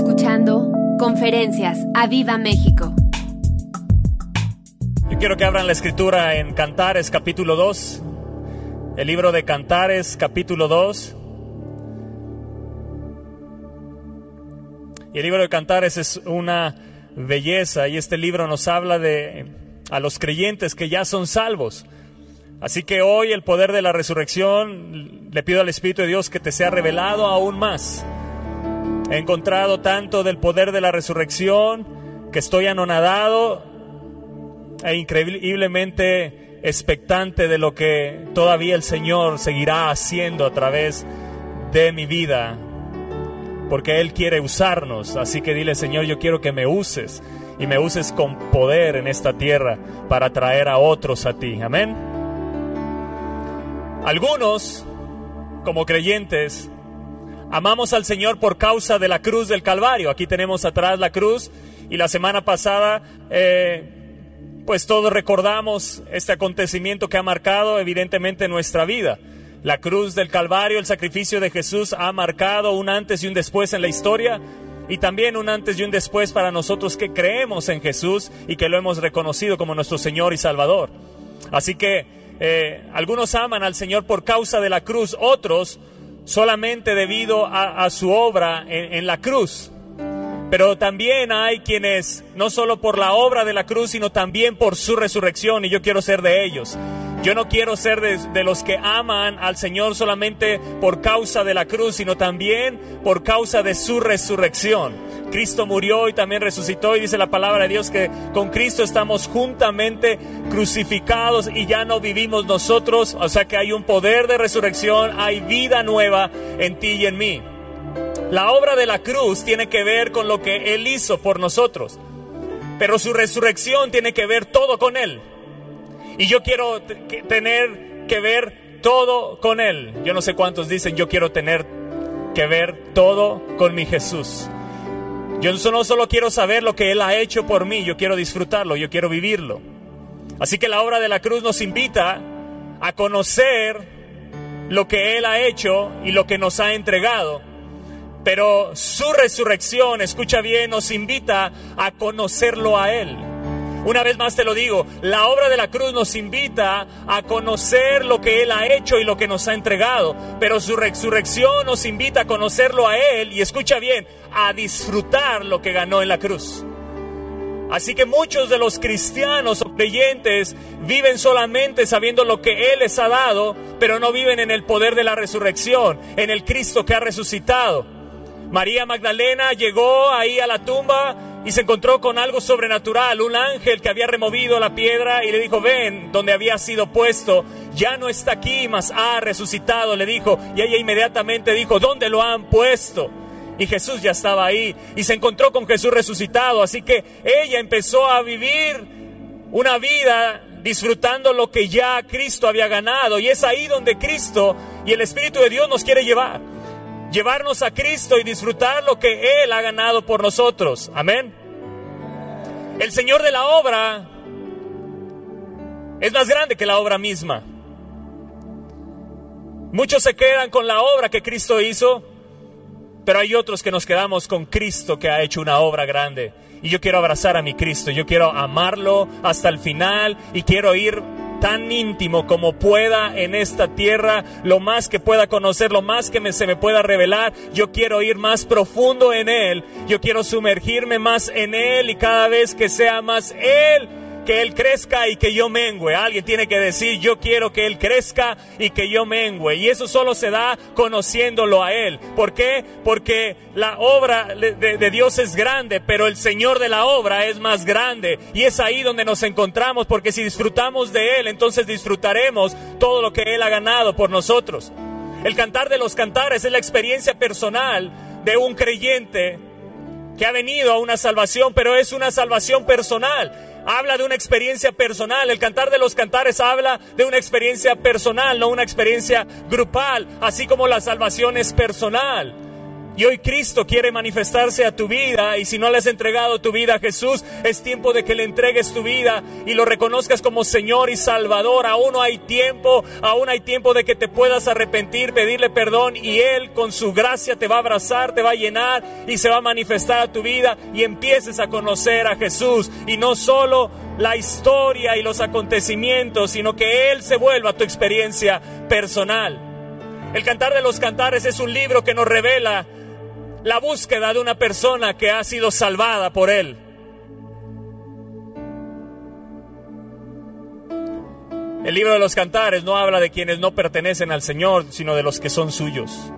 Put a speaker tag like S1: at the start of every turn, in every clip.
S1: escuchando Conferencias a Viva México.
S2: Yo quiero que abran la escritura en Cantares capítulo 2. El libro de Cantares capítulo 2. Y el libro de Cantares es una belleza y este libro nos habla de a los creyentes que ya son salvos. Así que hoy el poder de la resurrección le pido al Espíritu de Dios que te sea revelado aún más He encontrado tanto del poder de la resurrección que estoy anonadado e increíblemente expectante de lo que todavía el Señor seguirá haciendo a través de mi vida, porque Él quiere usarnos. Así que dile, Señor, yo quiero que me uses y me uses con poder en esta tierra para traer a otros a ti. Amén. Algunos, como creyentes, Amamos al Señor por causa de la cruz del Calvario. Aquí tenemos atrás la cruz y la semana pasada, eh, pues todos recordamos este acontecimiento que ha marcado evidentemente nuestra vida. La cruz del Calvario, el sacrificio de Jesús ha marcado un antes y un después en la historia y también un antes y un después para nosotros que creemos en Jesús y que lo hemos reconocido como nuestro Señor y Salvador. Así que eh, algunos aman al Señor por causa de la cruz, otros solamente debido a, su obra en, en, la cruz. Pero también hay quienes, no solo por la obra de la cruz, sino también por su resurrección, y yo quiero ser de ellos. Yo no quiero ser de, los que aman al Señor solamente por causa de la cruz, sino también por causa de su resurrección. Cristo murió y también resucitó y dice la palabra de Dios que con Cristo estamos juntamente crucificados y ya no vivimos nosotros, o sea que hay un poder de resurrección, hay vida nueva en ti y en mí. La obra de la cruz tiene que ver con lo que Él hizo por nosotros, pero su resurrección tiene que ver todo con Él. Y yo quiero tener que ver todo con Él. Yo no sé cuántos dicen, yo quiero tener que ver todo con mi Jesús. Yo no solo quiero saber lo que Él ha hecho por mí, yo quiero disfrutarlo, yo quiero vivirlo. Así que la obra de la cruz nos invita a conocer lo que Él ha hecho y lo que nos ha entregado. Pero su resurrección, escucha bien, nos invita a conocerlo a Él. Una vez más te lo digo, la obra de la cruz nos invita a conocer lo que Él ha hecho y lo que nos ha entregado, pero su resurrección nos invita a conocerlo a Él y escucha bien, a disfrutar lo que ganó en la cruz. Así que muchos de los cristianos creyentes viven solamente sabiendo lo que Él les ha dado, pero no viven en el poder de la resurrección, en el Cristo que ha resucitado. María Magdalena llegó ahí a la tumba y se encontró con algo sobrenatural, un ángel que había removido la piedra y le dijo, ven, donde había sido puesto, ya no está aquí, mas ha resucitado, le dijo, y ella inmediatamente dijo, ¿dónde lo han puesto? Y Jesús ya estaba ahí y se encontró con Jesús resucitado, así que ella empezó a vivir una vida disfrutando lo que ya Cristo había ganado, y es ahí donde Cristo y el Espíritu de Dios nos quiere llevar llevarnos a Cristo y disfrutar lo que Él ha ganado por nosotros. Amén. El Señor de la obra es más grande que la obra misma. Muchos se quedan con la obra que Cristo hizo, pero hay otros que nos quedamos con Cristo que ha hecho una obra grande. Y yo quiero abrazar a mi Cristo, yo quiero amarlo hasta el final y quiero ir tan íntimo como pueda en esta tierra, lo más que pueda conocer, lo más que me, se me pueda revelar. Yo quiero ir más profundo en Él, yo quiero sumergirme más en Él y cada vez que sea más Él que Él crezca y que yo mengüe. Alguien tiene que decir, yo quiero que Él crezca y que yo mengüe. Y eso solo se da conociéndolo a Él. ¿Por qué? Porque la obra de, Dios es grande, pero el Señor de la obra es más grande. Y es ahí donde nos encontramos, porque si disfrutamos de Él, entonces disfrutaremos todo lo que Él ha ganado por nosotros. El cantar de los cantares es la experiencia personal de un creyente que ha venido a una salvación, pero es una salvación personal habla de una experiencia personal. El cantar de los cantares habla de una experiencia personal, no una experiencia grupal, así como la salvación es personal. Y hoy Cristo quiere manifestarse a tu vida y si no le has entregado tu vida a Jesús, es tiempo de que le entregues tu vida y lo reconozcas como Señor y Salvador. Aún no hay tiempo, aún hay tiempo de que te puedas arrepentir, pedirle perdón y Él con su gracia te va a abrazar, te va a llenar y se va a manifestar a tu vida y empieces a conocer a Jesús y no solo la historia y los acontecimientos, sino que Él se vuelva tu experiencia personal. El Cantar de los Cantares es un libro que nos revela la búsqueda de una persona que ha sido salvada por Él. El libro de los cantares no habla de quienes no pertenecen al Señor, sino de los que son suyos.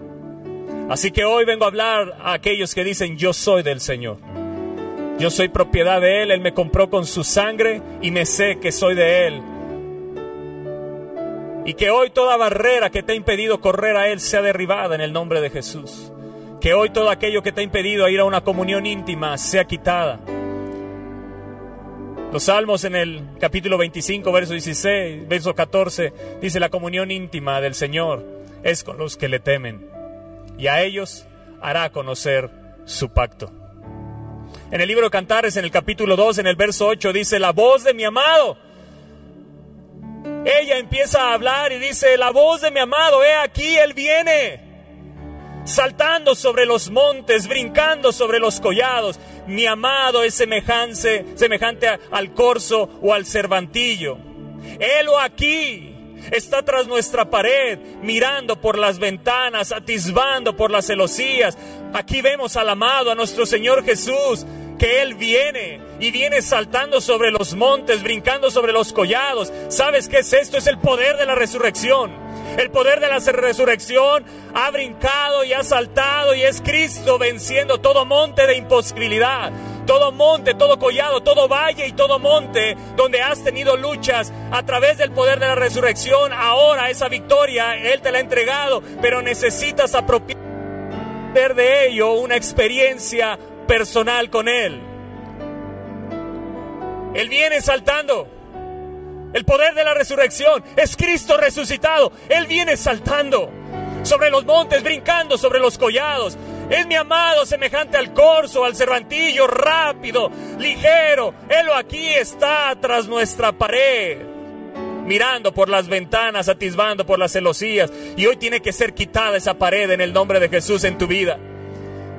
S2: Así que hoy vengo a hablar a aquellos que dicen yo soy del Señor. Yo soy propiedad de Él, Él me compró con su sangre y me sé que soy de Él. Y que hoy toda barrera que te ha impedido correr a Él sea derribada en el nombre de Jesús. Que hoy todo aquello que te ha impedido ir a una comunión íntima sea quitada. Los salmos en el capítulo 25, verso 16, verso 14, dice la comunión íntima del Señor es con los que le temen y a ellos hará conocer su pacto. En el libro de Cantares, en el capítulo 2, en el verso 8, dice, la voz de mi amado. Ella empieza a hablar y dice, la voz de mi amado, he aquí, él viene saltando sobre los montes, brincando sobre los collados. Mi amado es semejante, semejante al corzo o al cervantillo. Helo aquí está tras nuestra pared, mirando por las ventanas, atisbando por las celosías. Aquí vemos al amado, a nuestro Señor Jesús, que Él viene y viene saltando sobre los montes, brincando sobre los collados. ¿Sabes qué es esto? Es el poder de la resurrección. El poder de la resurrección ha brincado y ha saltado y es Cristo venciendo todo monte de imposibilidad, todo monte, todo collado, todo valle y todo monte donde has tenido luchas a través del poder de la resurrección. Ahora esa victoria Él te la ha entregado, pero necesitas apropiar de ello una experiencia personal con Él. Él viene saltando. El poder de la resurrección es Cristo resucitado. Él viene saltando sobre los montes, brincando sobre los collados. Es mi amado semejante al corzo, al cervantillo, rápido, ligero. Él aquí está tras nuestra pared, mirando por las ventanas, atisbando por las celosías. Y hoy tiene que ser quitada esa pared en el nombre de Jesús en tu vida.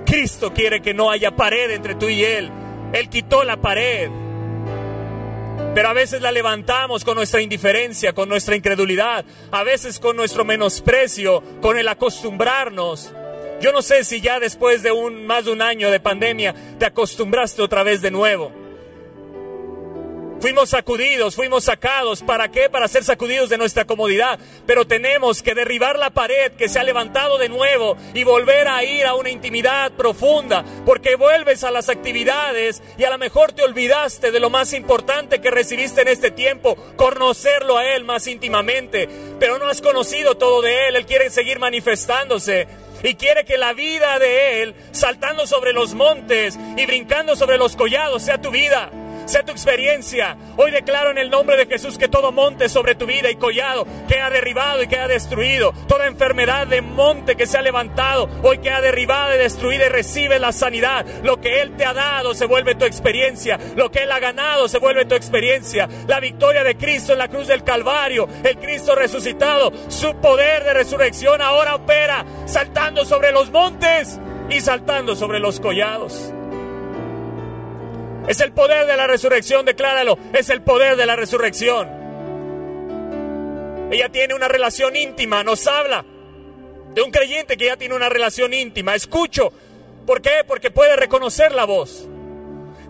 S2: Cristo quiere que no haya pared entre tú y Él. Él quitó la pared. Pero a veces la levantamos con nuestra indiferencia, con nuestra incredulidad, a veces con nuestro menosprecio, con el acostumbrarnos. Yo no sé si ya después de un más de un año de pandemia te acostumbraste otra vez de nuevo. Fuimos sacudidos, fuimos sacados. ¿Para qué? Para ser sacudidos de nuestra comodidad. Pero tenemos que derribar la pared que se ha levantado de nuevo y volver a ir a una intimidad profunda. Porque vuelves a las actividades y a lo mejor te olvidaste de lo más importante que recibiste en este tiempo, conocerlo a Él más íntimamente. Pero no has conocido todo de Él. Él quiere seguir manifestándose y quiere que la vida de Él, saltando sobre los montes y brincando sobre los collados, sea tu vida sea tu experiencia. Hoy declaro en el nombre de Jesús que todo monte sobre tu vida y collado queda derribado y queda destruido. Toda enfermedad de monte que se ha levantado, hoy queda derribada y destruida y recibe la sanidad. Lo que Él te ha dado se vuelve tu experiencia. Lo que Él ha ganado se vuelve tu experiencia. La victoria de Cristo en la cruz del Calvario, el Cristo resucitado, su poder de resurrección ahora opera saltando sobre los montes y saltando sobre los collados. Es el poder de la resurrección, decláralo. Es el poder de la resurrección. Ella tiene una relación íntima, nos habla de un creyente que ya tiene una relación íntima. Escucho. ¿Por qué? Porque puede reconocer la voz.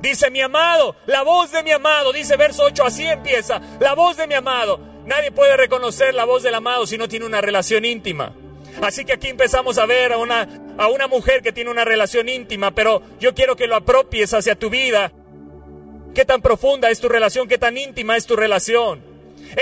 S2: Dice mi amado, la voz de mi amado, dice verso 8, así empieza, la voz de mi amado. Nadie puede reconocer la voz del amado si no tiene una relación íntima. Así que aquí empezamos a ver a una, a una mujer que tiene una relación íntima, pero yo quiero que lo apropies hacia tu vida ¿Qué tan profunda es tu relación? ¿Qué tan íntima es tu relación?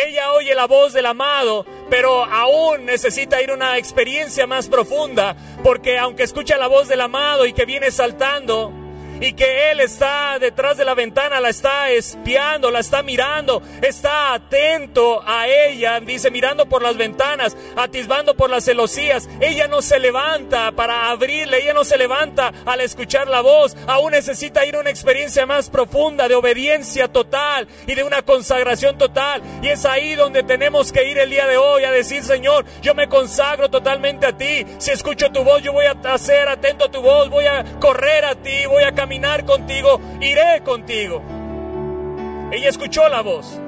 S2: Ella oye la voz del amado, pero aún necesita ir a una experiencia más profunda, porque aunque escucha la voz del amado y que viene saltando, y que Él está detrás de la ventana, la está espiando, la está mirando, está atento a ella, dice, mirando por las ventanas, atisbando por las celosías. Ella no se levanta para abrirle, ella no se levanta al escuchar la voz, aún necesita ir a una experiencia más profunda de obediencia total y de una consagración total. Y es ahí donde tenemos que ir el día de hoy a decir, Señor, yo me consagro totalmente a ti. Si escucho tu voz, yo voy a hacer atento a tu voz, voy a correr a ti, voy a caminar contigo, iré contigo. Ella escuchó la voz.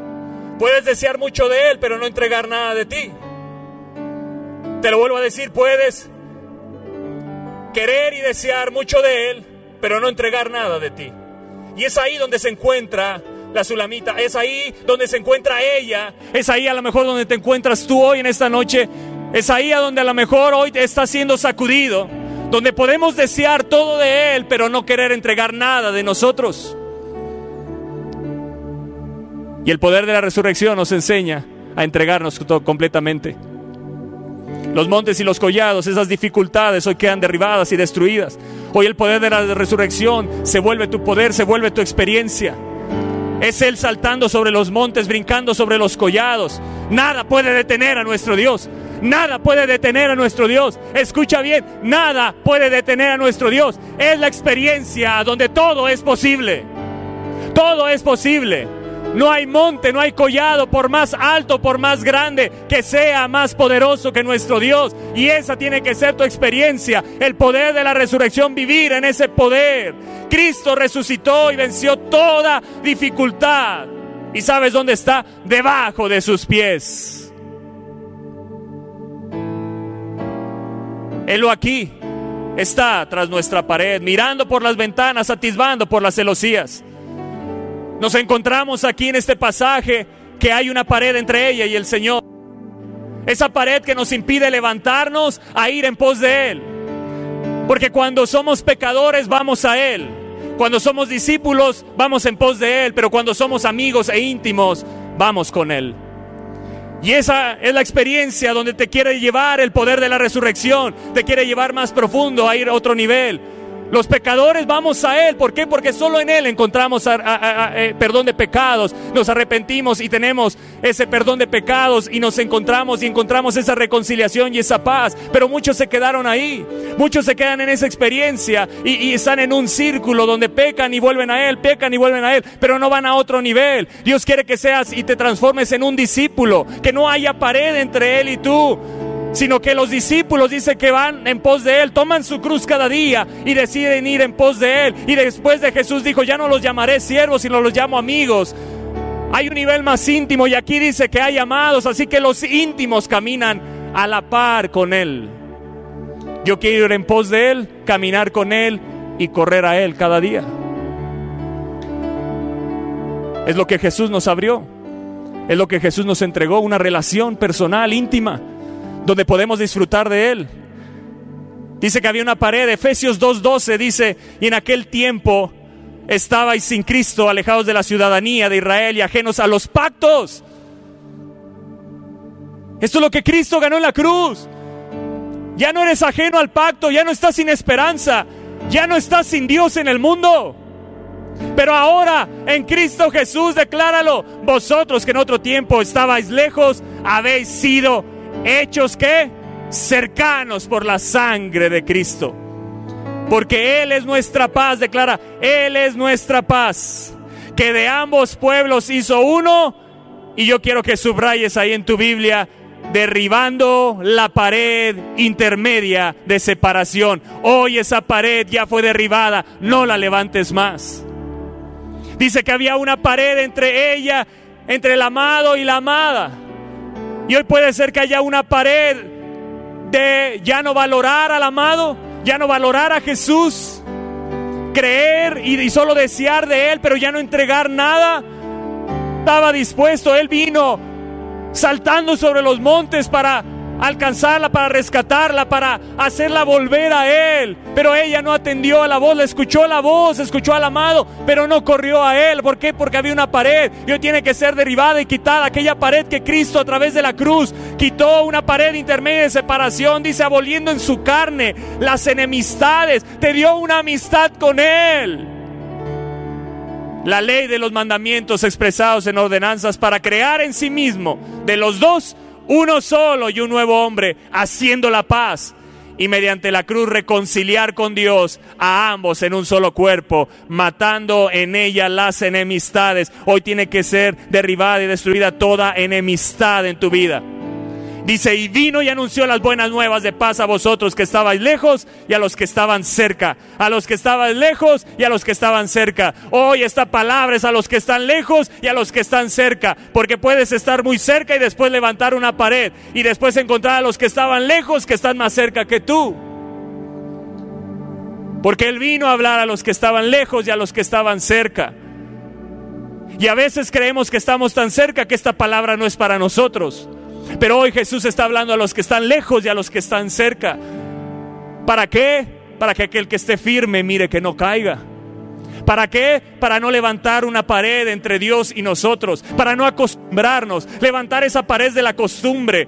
S2: Puedes desear mucho de Él, pero no entregar nada de ti. Te lo vuelvo a decir, puedes querer y desear mucho de Él, pero no entregar nada de ti. Y es ahí donde se encuentra la Sulamita, es ahí donde se encuentra ella, es ahí a lo mejor donde te encuentras tú hoy en esta noche, es ahí a donde a lo mejor hoy te está siendo sacudido, donde podemos desear todo de Él, pero no querer entregar nada de nosotros. Y el poder de la resurrección nos enseña a entregarnos todo completamente. Los montes y los collados, esas dificultades hoy quedan derribadas y destruidas. Hoy el poder de la resurrección se vuelve tu poder, se vuelve tu experiencia. Es Él saltando sobre los montes, brincando sobre los collados. Nada puede detener a nuestro Dios. Nada puede detener a nuestro Dios. Escucha bien, nada puede detener a nuestro Dios. Es la experiencia donde todo es posible. Todo es posible. No hay monte, no hay collado, por más alto, por más grande, que sea más poderoso que nuestro Dios. Y esa tiene que ser tu experiencia, el poder de la resurrección, vivir en ese poder. Cristo resucitó y venció toda dificultad. ¿Y sabes dónde está? Debajo de sus pies. Él aquí está tras nuestra pared, mirando por las ventanas, atisbando por las celosías. Nos encontramos aquí en este pasaje que hay una pared entre ella y el Señor. Esa pared que nos impide levantarnos a ir en pos de Él. Porque cuando somos pecadores vamos a Él. Cuando somos discípulos vamos en pos de Él. Pero cuando somos amigos e íntimos vamos con Él. Y esa es la experiencia donde te quiere llevar el poder de la resurrección. Te quiere llevar más profundo a ir a otro nivel. Los pecadores vamos a Él. ¿Por qué? Porque solo en Él encontramos eh, perdón de pecados. Nos arrepentimos y tenemos ese perdón de pecados y nos encontramos y encontramos esa reconciliación y esa paz. Pero muchos se quedaron ahí. Muchos se quedan en esa experiencia y, y están en un círculo donde pecan y vuelven a Él, pecan y vuelven a Él, pero no van a otro nivel. Dios quiere que seas y te transformes en un discípulo, que no haya pared entre Él y tú sino que los discípulos dice que van en pos de Él, toman su cruz cada día y deciden ir en pos de Él. Y después de Jesús dijo, ya no los llamaré siervos, sino los llamo amigos. Hay un nivel más íntimo y aquí dice que hay amados, así que los íntimos caminan a la par con Él. Yo quiero ir en pos de Él, caminar con Él y correr a Él cada día. Es lo que Jesús nos abrió. Es lo que Jesús nos entregó, una relación personal, íntima donde podemos disfrutar de Él. Dice que había una pared, Efesios 2.12 dice, y en aquel tiempo estabais sin Cristo, alejados de la ciudadanía de Israel y ajenos a los pactos. Esto es lo que Cristo ganó en la cruz. Ya no eres ajeno al pacto, ya no estás sin esperanza, ya no estás sin Dios en el mundo. Pero ahora en Cristo Jesús, decláralo, vosotros que en otro tiempo estabais lejos, habéis sido hechos que cercanos por la sangre de Cristo. Porque Él es nuestra paz, declara, Él es nuestra paz, que de ambos pueblos hizo uno, y yo quiero que subrayes ahí en tu Biblia, derribando la pared intermedia de separación. Hoy esa pared ya fue derribada, no la levantes más. Dice que había una pared entre ella, entre el amado y la amada. Y hoy puede ser que haya una pared de ya no valorar al amado, ya no valorar a Jesús, creer y, solo desear de Él, pero ya no entregar nada. Estaba dispuesto, Él vino saltando sobre los montes para alcanzarla, para rescatarla, para hacerla volver a Él. Pero ella no atendió a la voz, escuchó la voz, escuchó al amado, pero no corrió a Él. ¿Por qué? Porque había una pared y hoy tiene que ser derribada y quitada. Aquella pared que Cristo a través de la cruz quitó una pared intermedia de separación, dice, aboliendo en su carne las enemistades. Te dio una amistad con Él. la ley de los mandamientos expresados en ordenanzas para crear en sí mismo de los dos uno solo y un nuevo hombre, haciendo la paz y mediante la cruz reconciliar con Dios a ambos en un solo cuerpo, matando en ella las enemistades. Hoy tiene que ser derribada y destruida toda enemistad en tu vida. Dice, y vino y anunció las buenas nuevas de paz a vosotros que estabais lejos y a los que estaban cerca. A los que estaban lejos y a los que estaban cerca. Hoy esta palabra es a los que están lejos y a los que están cerca. Porque puedes estar muy cerca y después levantar una pared. Y después encontrar a los que estaban lejos que están más cerca que tú. Porque Él vino a hablar a los que estaban lejos y a los que estaban cerca. Y a veces creemos que estamos tan cerca que esta palabra no es para nosotros. Pero hoy Jesús está hablando a los que están lejos y a los que están cerca. ¿Para qué? Para que aquel que esté firme mire que no caiga. ¿Para qué? Para no levantar una pared entre Dios y nosotros, para no acostumbrarnos, levantar esa pared de la costumbre.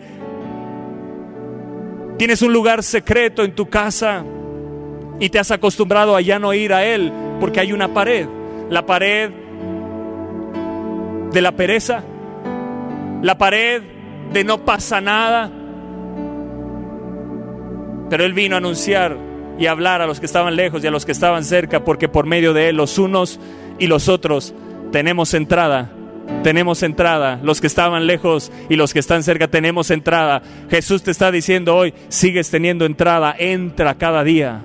S2: Tienes un lugar secreto en tu casa y te has acostumbrado a ya no ir a Él porque hay una pared, la pared de la pereza, la pared de no pasa nada. Pero Él vino a anunciar y hablar a los que estaban lejos y a los que estaban cerca, porque por medio de Él los unos y los otros tenemos entrada. Tenemos entrada, los que estaban lejos y los que están cerca tenemos entrada. Jesús te está diciendo hoy, sigues teniendo entrada, entra cada día.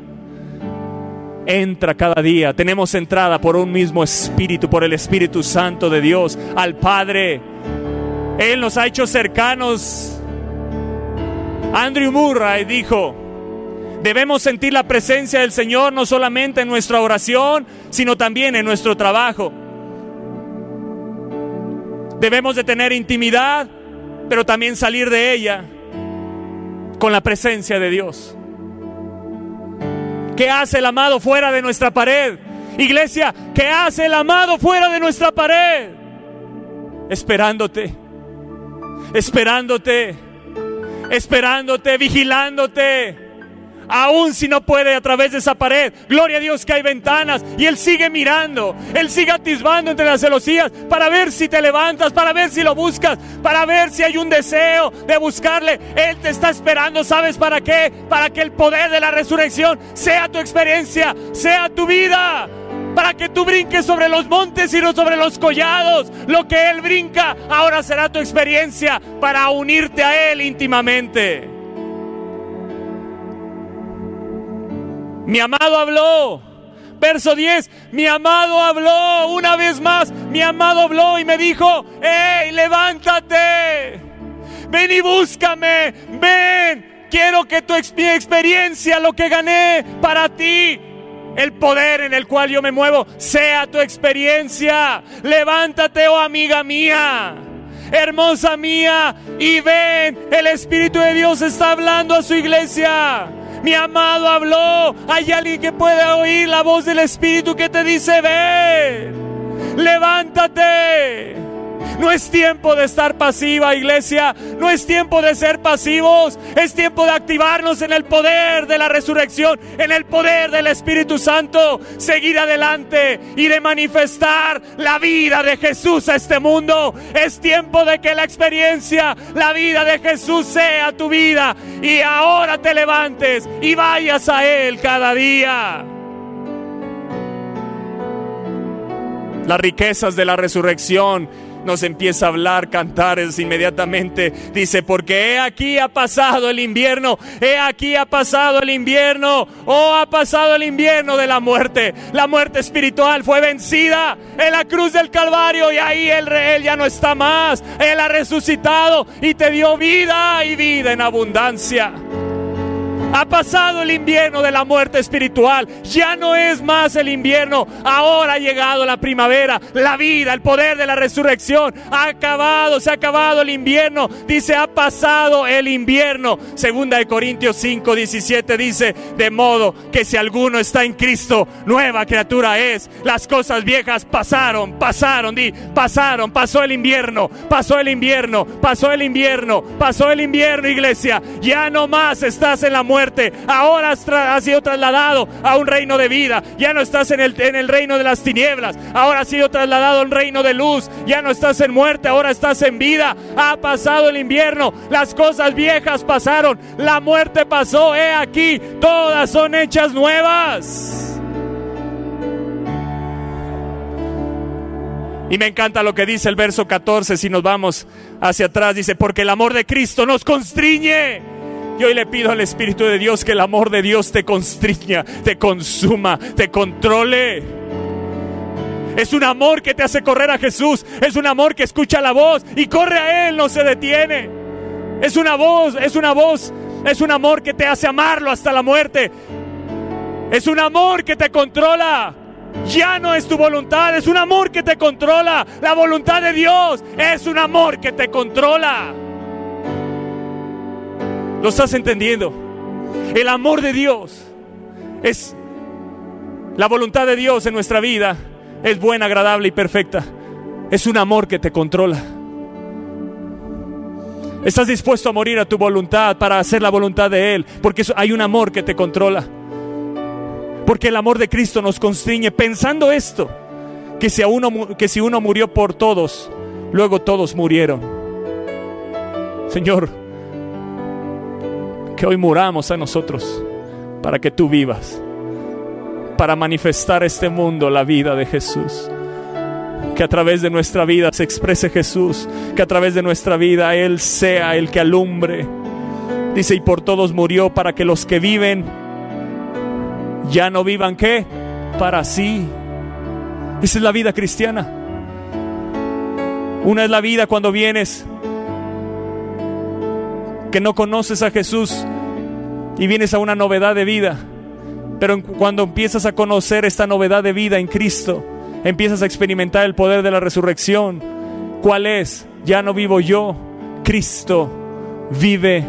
S2: Entra cada día. Tenemos entrada por un mismo espíritu, por el Espíritu Santo de Dios, al Padre. Él nos ha hecho cercanos. Andrew Murray dijo, debemos sentir la presencia del Señor no solamente en nuestra oración, sino también en nuestro trabajo. Debemos de tener intimidad, pero también salir de ella con la presencia de Dios. ¿Qué hace el amado fuera de nuestra pared? Iglesia, ¿qué hace el amado fuera de nuestra pared? Esperándote esperándote, esperándote, vigilándote. Aún si no puede a través de esa pared, gloria a Dios que hay ventanas y Él sigue mirando, Él sigue atisbando entre las celosías para ver si te levantas, para ver si lo buscas, para ver si hay un deseo de buscarle. Él te está esperando, ¿sabes para qué? Para que el poder de la resurrección sea tu experiencia, sea tu vida para que tú brinques sobre los montes y no sobre los collados. Lo que Él brinca ahora será tu experiencia para unirte a Él íntimamente. Mi amado habló. Verso 10, mi amado habló una vez más, mi amado habló y me dijo, hey, levántate, ven y búscame, ven, quiero que tu experiencia, lo que gané para ti, el poder en el cual yo me muevo sea tu experiencia. Levántate, oh amiga mía, hermosa mía, y ven, el Espíritu de Dios está hablando a su iglesia. Mi amado habló. Hay alguien que puede oír la voz del Espíritu que te dice, ven, levántate. No es tiempo de estar pasiva, iglesia. No es tiempo de ser pasivos. Es tiempo de activarnos en el poder de la resurrección, en el poder del Espíritu Santo. Seguir adelante y de manifestar la vida de Jesús a este mundo. Es tiempo de que la experiencia, la vida de Jesús sea tu vida. Y ahora te levantes y vayas a Él cada día. Las riquezas de la resurrección nos empieza a hablar, cantares inmediatamente. Dice, porque he aquí ha pasado el invierno, he aquí ha pasado el invierno, oh ha pasado el invierno de la muerte. La muerte espiritual fue vencida en la cruz del Calvario y ahí el rey ya no está más. Él ha resucitado y te dio vida y vida en abundancia. Ha pasado el invierno de la muerte espiritual. Ya no es más el invierno. Ahora ha llegado la primavera, la vida, el poder de la resurrección. Ha acabado, se ha acabado el invierno. Dice, ha pasado el invierno. Segunda de Corintios 5, 17 dice, de modo que si alguno está en Cristo, nueva criatura es. Las cosas viejas pasaron, pasaron, di, pasaron, pasó el invierno, pasó el invierno, pasó el invierno, pasó el invierno, iglesia. Ya no más estás en la muerte ahora has, sido trasladado a un reino de vida. Ya no estás en el, en el reino de las tinieblas, ahora has sido trasladado a un reino de luz. Ya no estás en muerte, ahora estás en vida. Ha pasado el invierno, las cosas viejas pasaron, la muerte pasó, he aquí, todas son hechas nuevas. Y me encanta lo que dice el verso 14, si nos vamos hacia atrás, dice, porque el amor de Cristo nos constriñe. Y hoy le pido al Espíritu de Dios que el amor de Dios te constriña, te consuma, te controle. Es un amor que te hace correr a Jesús. Es un amor que escucha la voz y corre a Él, no se detiene. Es una voz, es una voz, es un amor que te hace amarlo hasta la muerte. Es un amor que te controla. Ya no es tu voluntad, es un amor que te controla. La voluntad de Dios es un amor que te controla. ¿Lo estás entendiendo? El amor de Dios es la voluntad de Dios en nuestra vida. Es buena, agradable y perfecta. Es un amor que te controla. Estás dispuesto a morir a tu voluntad para hacer la voluntad de Él, porque hay un amor que te controla. Porque el amor de Cristo nos constriñe pensando esto, que si, uno, que si uno murió por todos, luego todos murieron. Señor, que hoy muramos a nosotros para que tú vivas, para manifestar este mundo la vida de Jesús. Que a través de nuestra vida se exprese Jesús, que a través de nuestra vida Él sea el que alumbre. Dice, y por todos murió para que los que viven ya no vivan qué? Para sí. Esa es la vida cristiana. Una es la vida cuando vienes, que no conoces a Jesús y vienes a una novedad de vida. Pero cuando empiezas a conocer esta novedad de vida en Cristo, empiezas a experimentar el poder de la resurrección. ¿Cuál es? Ya no vivo yo, Cristo vive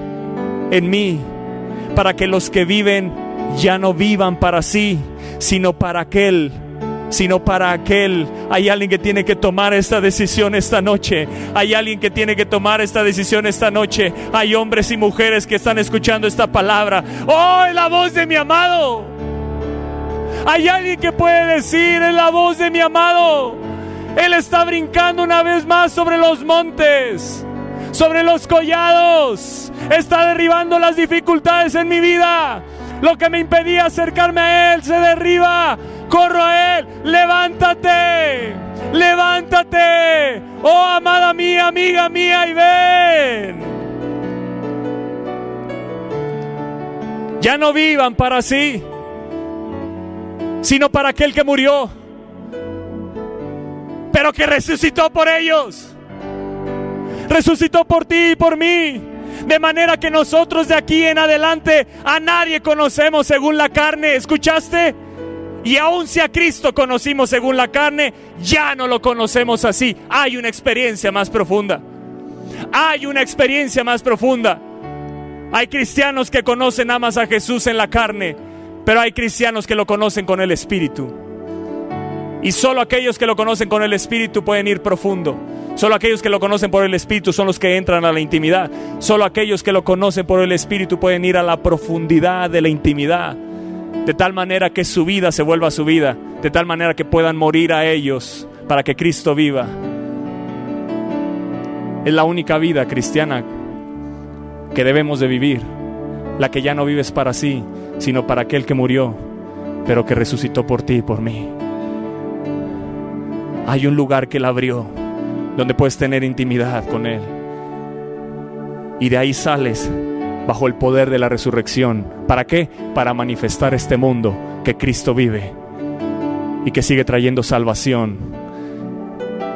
S2: en mí, para que los que viven ya no vivan para sí, sino para aquel sino para aquel. Hay alguien que tiene que tomar esta decisión esta noche. Hay alguien que tiene que tomar esta decisión esta noche. Hay hombres y mujeres que están escuchando esta palabra. Oh, es la voz de mi amado. Hay alguien que puede decir, es la voz de mi amado. Él está brincando una vez más sobre los montes, sobre los collados. Está derribando las dificultades en mi vida. Lo que me impedía acercarme a Él se derriba. Corro a Él. Levántate. Levántate. Oh, amada mía, amiga mía, y ven. Ya no vivan para sí, sino para aquel que murió, pero que resucitó por ellos. Resucitó por ti y por mí. De manera que nosotros de aquí en adelante a nadie conocemos según la carne. ¿Escuchaste? Y aun si a Cristo conocimos según la carne, ya no lo conocemos así. Hay una experiencia más profunda. Hay una experiencia más profunda. Hay cristianos que conocen nada más a Jesús en la carne, pero hay cristianos que lo conocen con el Espíritu. Y solo aquellos que lo conocen con el Espíritu pueden ir profundo. Solo aquellos que lo conocen por el Espíritu son los que entran a la intimidad. Solo aquellos que lo conocen por el Espíritu pueden ir a la profundidad de la intimidad. De tal manera que su vida se vuelva su vida. De tal manera que puedan morir a ellos para que Cristo viva. Es la única vida cristiana que debemos de vivir. La que ya no vives para sí, sino para aquel que murió, pero que resucitó por ti y por mí hay un lugar que Él abrió donde puedes tener intimidad con Él. Y de ahí sales bajo el poder de la resurrección. ¿Para qué? Para manifestar este mundo que Cristo vive y que sigue trayendo salvación.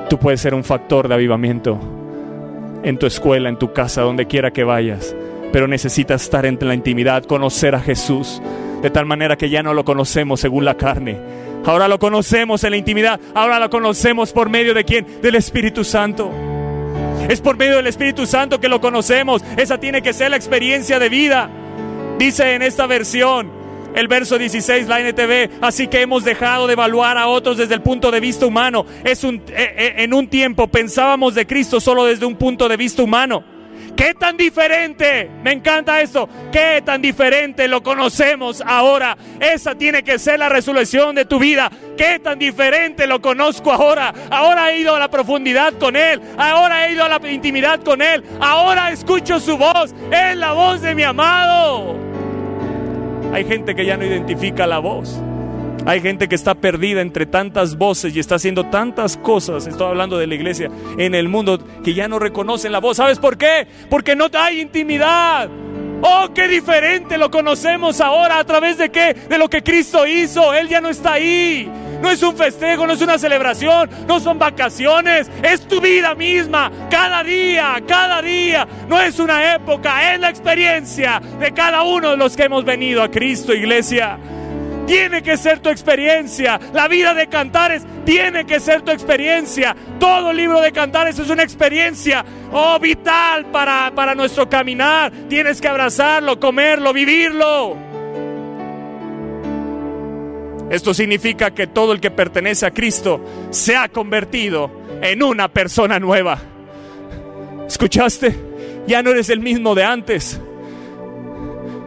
S2: Tú puedes ser un factor de avivamiento en tu escuela, en tu casa, donde quiera que vayas, pero necesitas estar en la intimidad, conocer a Jesús, de tal manera que ya no lo conocemos según la carne, Ahora lo conocemos en la intimidad. Ahora lo conocemos por medio de quién? Del Espíritu Santo. Es por medio del Espíritu Santo que lo conocemos. Esa tiene que ser la experiencia de vida. Dice en esta versión, el verso 16, la NTV, así que hemos dejado de evaluar a otros desde el punto de vista humano. Es un, eh, eh, en un tiempo pensábamos de Cristo solo desde un punto de vista humano ¿Qué tan diferente? Me encanta esto. ¿Qué tan diferente lo conocemos ahora? Esa tiene que ser la resolución de tu vida. ¿Qué tan diferente lo conozco ahora? Ahora he ido a la profundidad con Él. Ahora he ido a la intimidad con Él. Ahora escucho su voz. Es la voz de mi amado. Hay gente que ya no identifica la voz. Hay gente que está perdida entre tantas voces y está haciendo tantas cosas, estoy hablando de la iglesia, en el mundo que ya no reconocen la voz. ¿Sabes por qué? Porque no hay intimidad. Oh, qué diferente lo conocemos ahora a través de qué? De lo que Cristo hizo. Él ya no está ahí. No es un festejo, no es una celebración, no son vacaciones, es tu vida misma, cada día, cada día. No es una época, es la experiencia de cada uno de los que hemos venido a Cristo, iglesia. Tiene que ser tu experiencia. La vida de cantares tiene que ser tu experiencia. Todo libro de cantares es una experiencia oh, vital para, para nuestro caminar. Tienes que abrazarlo, comerlo, vivirlo. Esto significa que todo el que pertenece a Cristo se ha convertido en una persona nueva. ¿Escuchaste? Ya no eres el mismo de antes.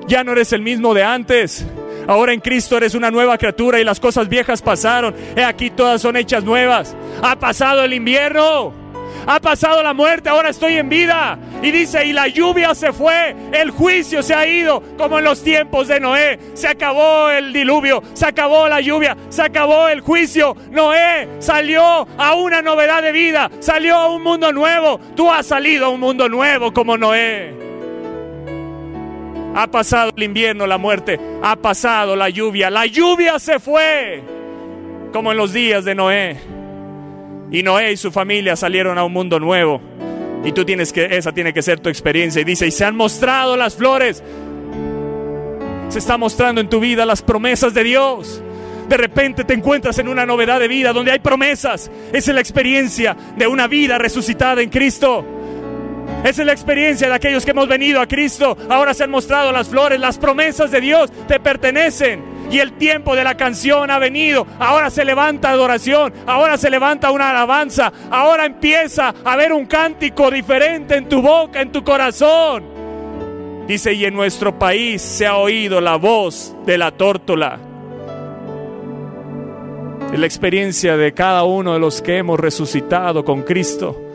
S2: Ya no eres el mismo de antes. Ahora en Cristo eres una nueva criatura y las cosas viejas pasaron. He aquí todas son hechas nuevas. Ha pasado el invierno. Ha pasado la muerte, ahora estoy en vida. Y dice, y la lluvia se fue, el juicio se ha ido, como en los tiempos de Noé. Se acabó el diluvio, se acabó la lluvia, se acabó el juicio. Noé salió a una novedad de vida, salió a un mundo nuevo. Tú has salido a un mundo nuevo como Noé. Ha pasado el invierno, la muerte. Ha pasado la lluvia. La lluvia se fue. Como en los días de Noé. Y Noé y su familia salieron a un mundo nuevo. Y tú tienes que, esa tiene que ser tu experiencia. Y dice, y se han mostrado las flores. Se está mostrando en tu vida las promesas de Dios. De repente te encuentras en una novedad de vida donde hay promesas. Esa es la experiencia de una vida resucitada en Cristo. Esa es la experiencia de aquellos que hemos venido a Cristo. Ahora se han mostrado las flores, las promesas de Dios te pertenecen. Y el tiempo de la canción ha venido. Ahora se levanta adoración. Ahora se levanta una alabanza. Ahora empieza a haber un cántico diferente en tu boca, en tu corazón. Dice, y en nuestro país se ha oído la voz de la tórtola. Es la experiencia de cada uno de los que hemos resucitado con Cristo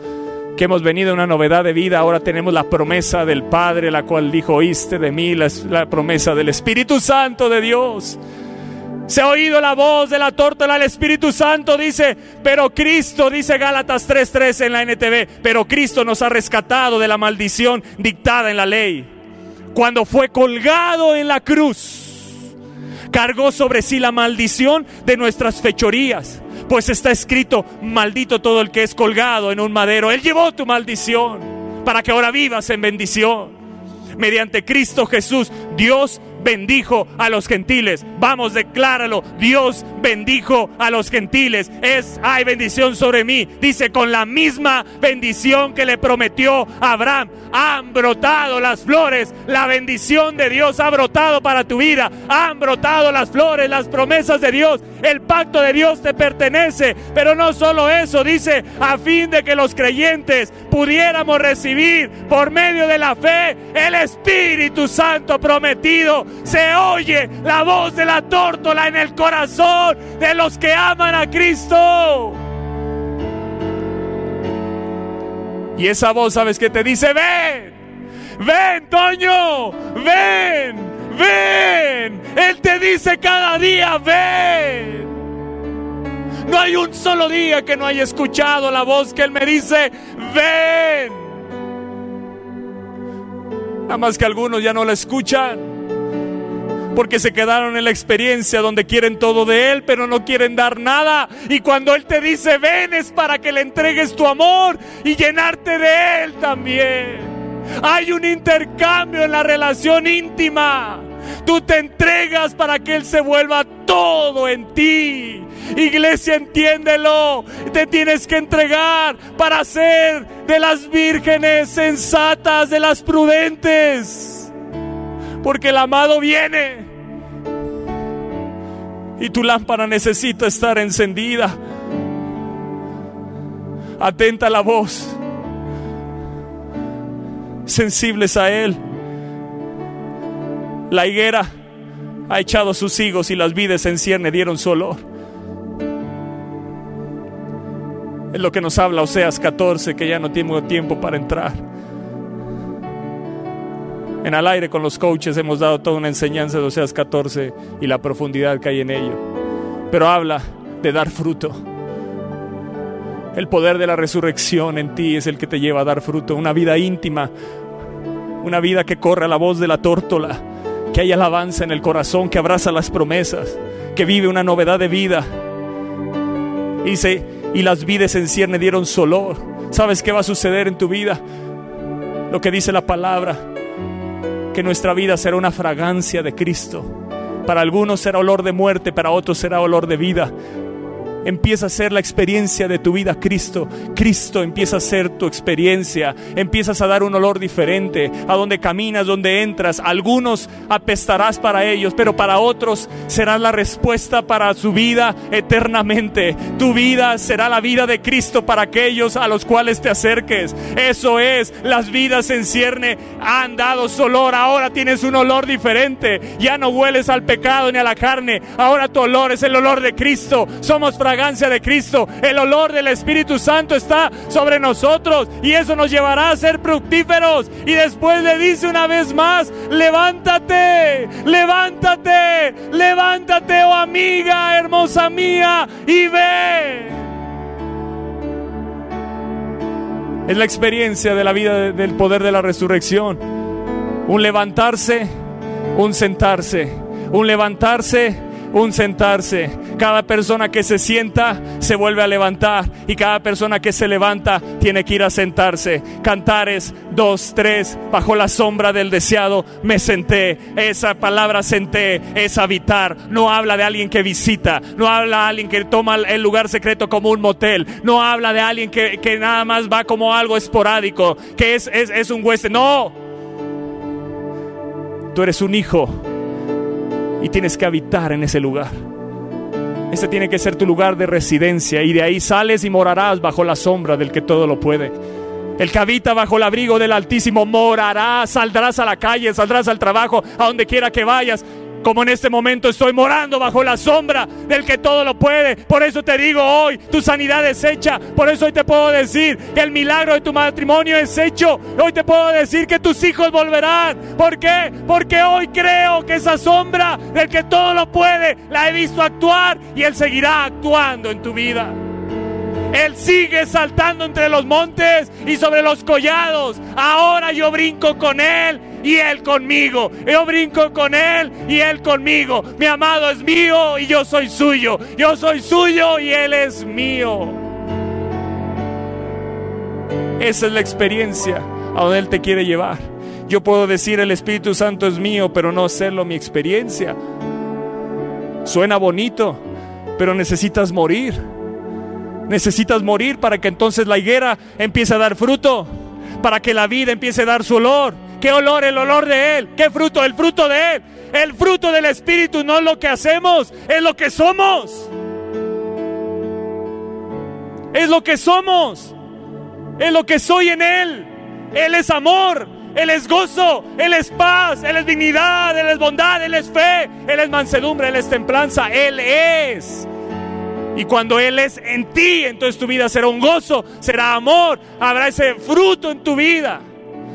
S2: que hemos venido a una novedad de vida, ahora tenemos la promesa del Padre, la cual dijo, oíste de mí, la, promesa del Espíritu Santo de Dios. Se ha oído la voz de la tórtola, el Espíritu Santo dice, pero Cristo, dice Gálatas 3:3 en la NTV, pero Cristo nos ha rescatado de la maldición dictada en la ley. Cuando fue colgado en la cruz, cargó sobre sí la maldición de nuestras fechorías pues está escrito, maldito todo el que es colgado en un madero. Él llevó tu maldición para que ahora vivas en bendición. Mediante Cristo Jesús, Dios bendijo a los gentiles. Vamos, decláralo. Dios bendijo a los gentiles. Es, hay bendición sobre mí. Dice, con la misma bendición que le prometió Abraham. Han brotado las flores. La bendición de Dios ha brotado para tu vida. Han brotado las flores, las promesas de Dios. El pacto de Dios te pertenece. Pero no solo eso, dice, a fin de que los creyentes pudiéramos recibir por medio de la fe el Espíritu Santo prometido se oye la voz de la tórtola en el corazón de los que aman a Cristo. Y esa voz, ¿sabes qué te dice? Ven, ven, Toño, ven, ven. Él te dice cada día, ven. No hay un solo día que no haya escuchado la voz que Él me dice, ven. Nada más que algunos ya no la escuchan porque se quedaron en la experiencia donde quieren todo de Él, pero no quieren dar nada. Y cuando Él te dice, ven, es para que le entregues tu amor y llenarte de Él también. Hay un intercambio en la relación íntima. Tú te entregas para que Él se vuelva todo en ti. Iglesia, entiéndelo. Te tienes que entregar para ser de las vírgenes sensatas, de las prudentes porque el amado viene. Y tu lámpara necesita estar encendida. Atenta la voz. Sensibles a Él. La higuera ha echado sus higos y las vides en cierne dieron su olor. Es lo que nos habla Oseas 14, que ya no tengo tiempo para entrar. En al aire con los coaches hemos dado toda una enseñanza de Oseas 14 y la profundidad que hay en ello. Pero habla de dar fruto. El poder de la resurrección en ti es el que te lleva a dar fruto. Una vida íntima, una vida que corre a la voz de la tórtola, que hay alabanza en el corazón, que abraza las promesas, que vive una novedad de vida. Dice, y las vides en cierne dieron su olor. ¿Sabes qué va a suceder en tu vida? Lo que dice la palabra, que nuestra vida será una fragancia de Cristo. Para algunos será olor de muerte, para otros será olor de vida empieza a ser la experiencia de tu vida Cristo. Cristo empieza a ser tu experiencia. Empiezas a dar un olor diferente a donde caminas, donde entras. Algunos apestarás para ellos, pero para otros serás la respuesta para su vida eternamente. Tu vida será la vida de Cristo para aquellos a los cuales te acerques. Eso es, las vidas en cierne han dado su olor. Ahora tienes un olor diferente. Ya no hueles al pecado ni a la carne. Ahora tu olor es el olor de Cristo. Somos de Cristo. El olor del Espíritu Santo está sobre nosotros y eso nos llevará a ser fructíferos. Y después le dice una vez más, levántate, levántate, levántate, oh amiga, hermosa mía, y ve. Es la experiencia de la vida del poder de la resurrección. Un levantarse, un sentarse, un levantarse, un sentarse. Cada persona que se sienta se vuelve a levantar y cada persona que se levanta tiene que ir a sentarse. Cantares 2, 3, bajo la sombra del deseado me senté. Esa palabra senté es habitar. No habla de alguien que visita, no habla de alguien que toma el lugar secreto como un motel, no habla de alguien que, nada más va como algo esporádico, que es, es, es un huésped. No, tú eres un hijo y tienes que habitar en ese lugar. Ese tiene que ser tu lugar de residencia y de ahí sales y morarás bajo la sombra del que todo lo puede. El que habita bajo el abrigo del Altísimo morará, saldrás a la calle, saldrás al trabajo, a donde quiera que vayas como en este momento estoy morando bajo la sombra del que todo lo puede. Por eso te digo hoy, tu sanidad es hecha. Por eso hoy te puedo decir que el milagro de tu matrimonio es hecho. Hoy te puedo decir que tus hijos volverán. ¿Por qué? Porque hoy creo que esa sombra del que todo lo puede, la he visto actuar y Él seguirá actuando en tu vida. Él sigue saltando entre los montes y sobre los collados. Ahora yo brinco con Él y Él conmigo. Yo brinco con Él y Él conmigo. Mi amado es mío y yo soy suyo. Yo soy suyo y Él es mío. Esa es la experiencia a donde Él te quiere llevar. Yo puedo decir el Espíritu Santo es mío, pero no serlo mi experiencia. Suena bonito, pero necesitas morir. Necesitas morir para que entonces la higuera empiece a dar fruto, para que la vida empiece a dar su olor. ¿Qué olor? El olor de Él. ¿Qué fruto? El fruto de Él. El fruto del Espíritu no es lo que hacemos, es lo que somos. Es lo que somos. Es lo que soy en Él. Él es amor. Él es gozo, Él es paz, Él es dignidad, Él es bondad, Él es fe, Él es mansedumbre, Él es templanza, Él es y cuando Él es en ti, entonces tu vida será un gozo, será amor, habrá ese fruto en tu vida.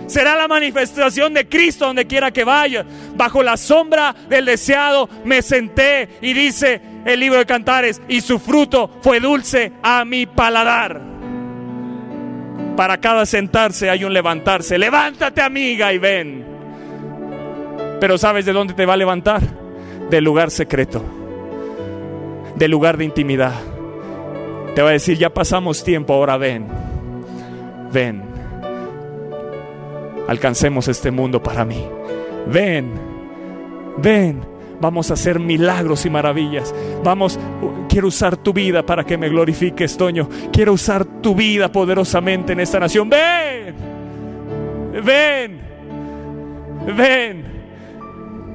S2: Será la manifestación de Cristo donde quiera que vayas. Bajo la sombra del deseado me senté y dice el libro de Cantares, y su fruto fue dulce a mi paladar. Para cada sentarse hay un levantarse. Levántate amiga y ven. Pero ¿sabes de dónde te va a levantar? Del lugar secreto del lugar de intimidad. Te va a decir, ya pasamos tiempo, ahora ven, ven, alcancemos este mundo para mí. Ven, ven, vamos a hacer milagros y maravillas. Vamos, quiero usar tu vida para que me glorifiques, Toño. Quiero usar tu vida poderosamente en esta nación. Ven, ven, ven.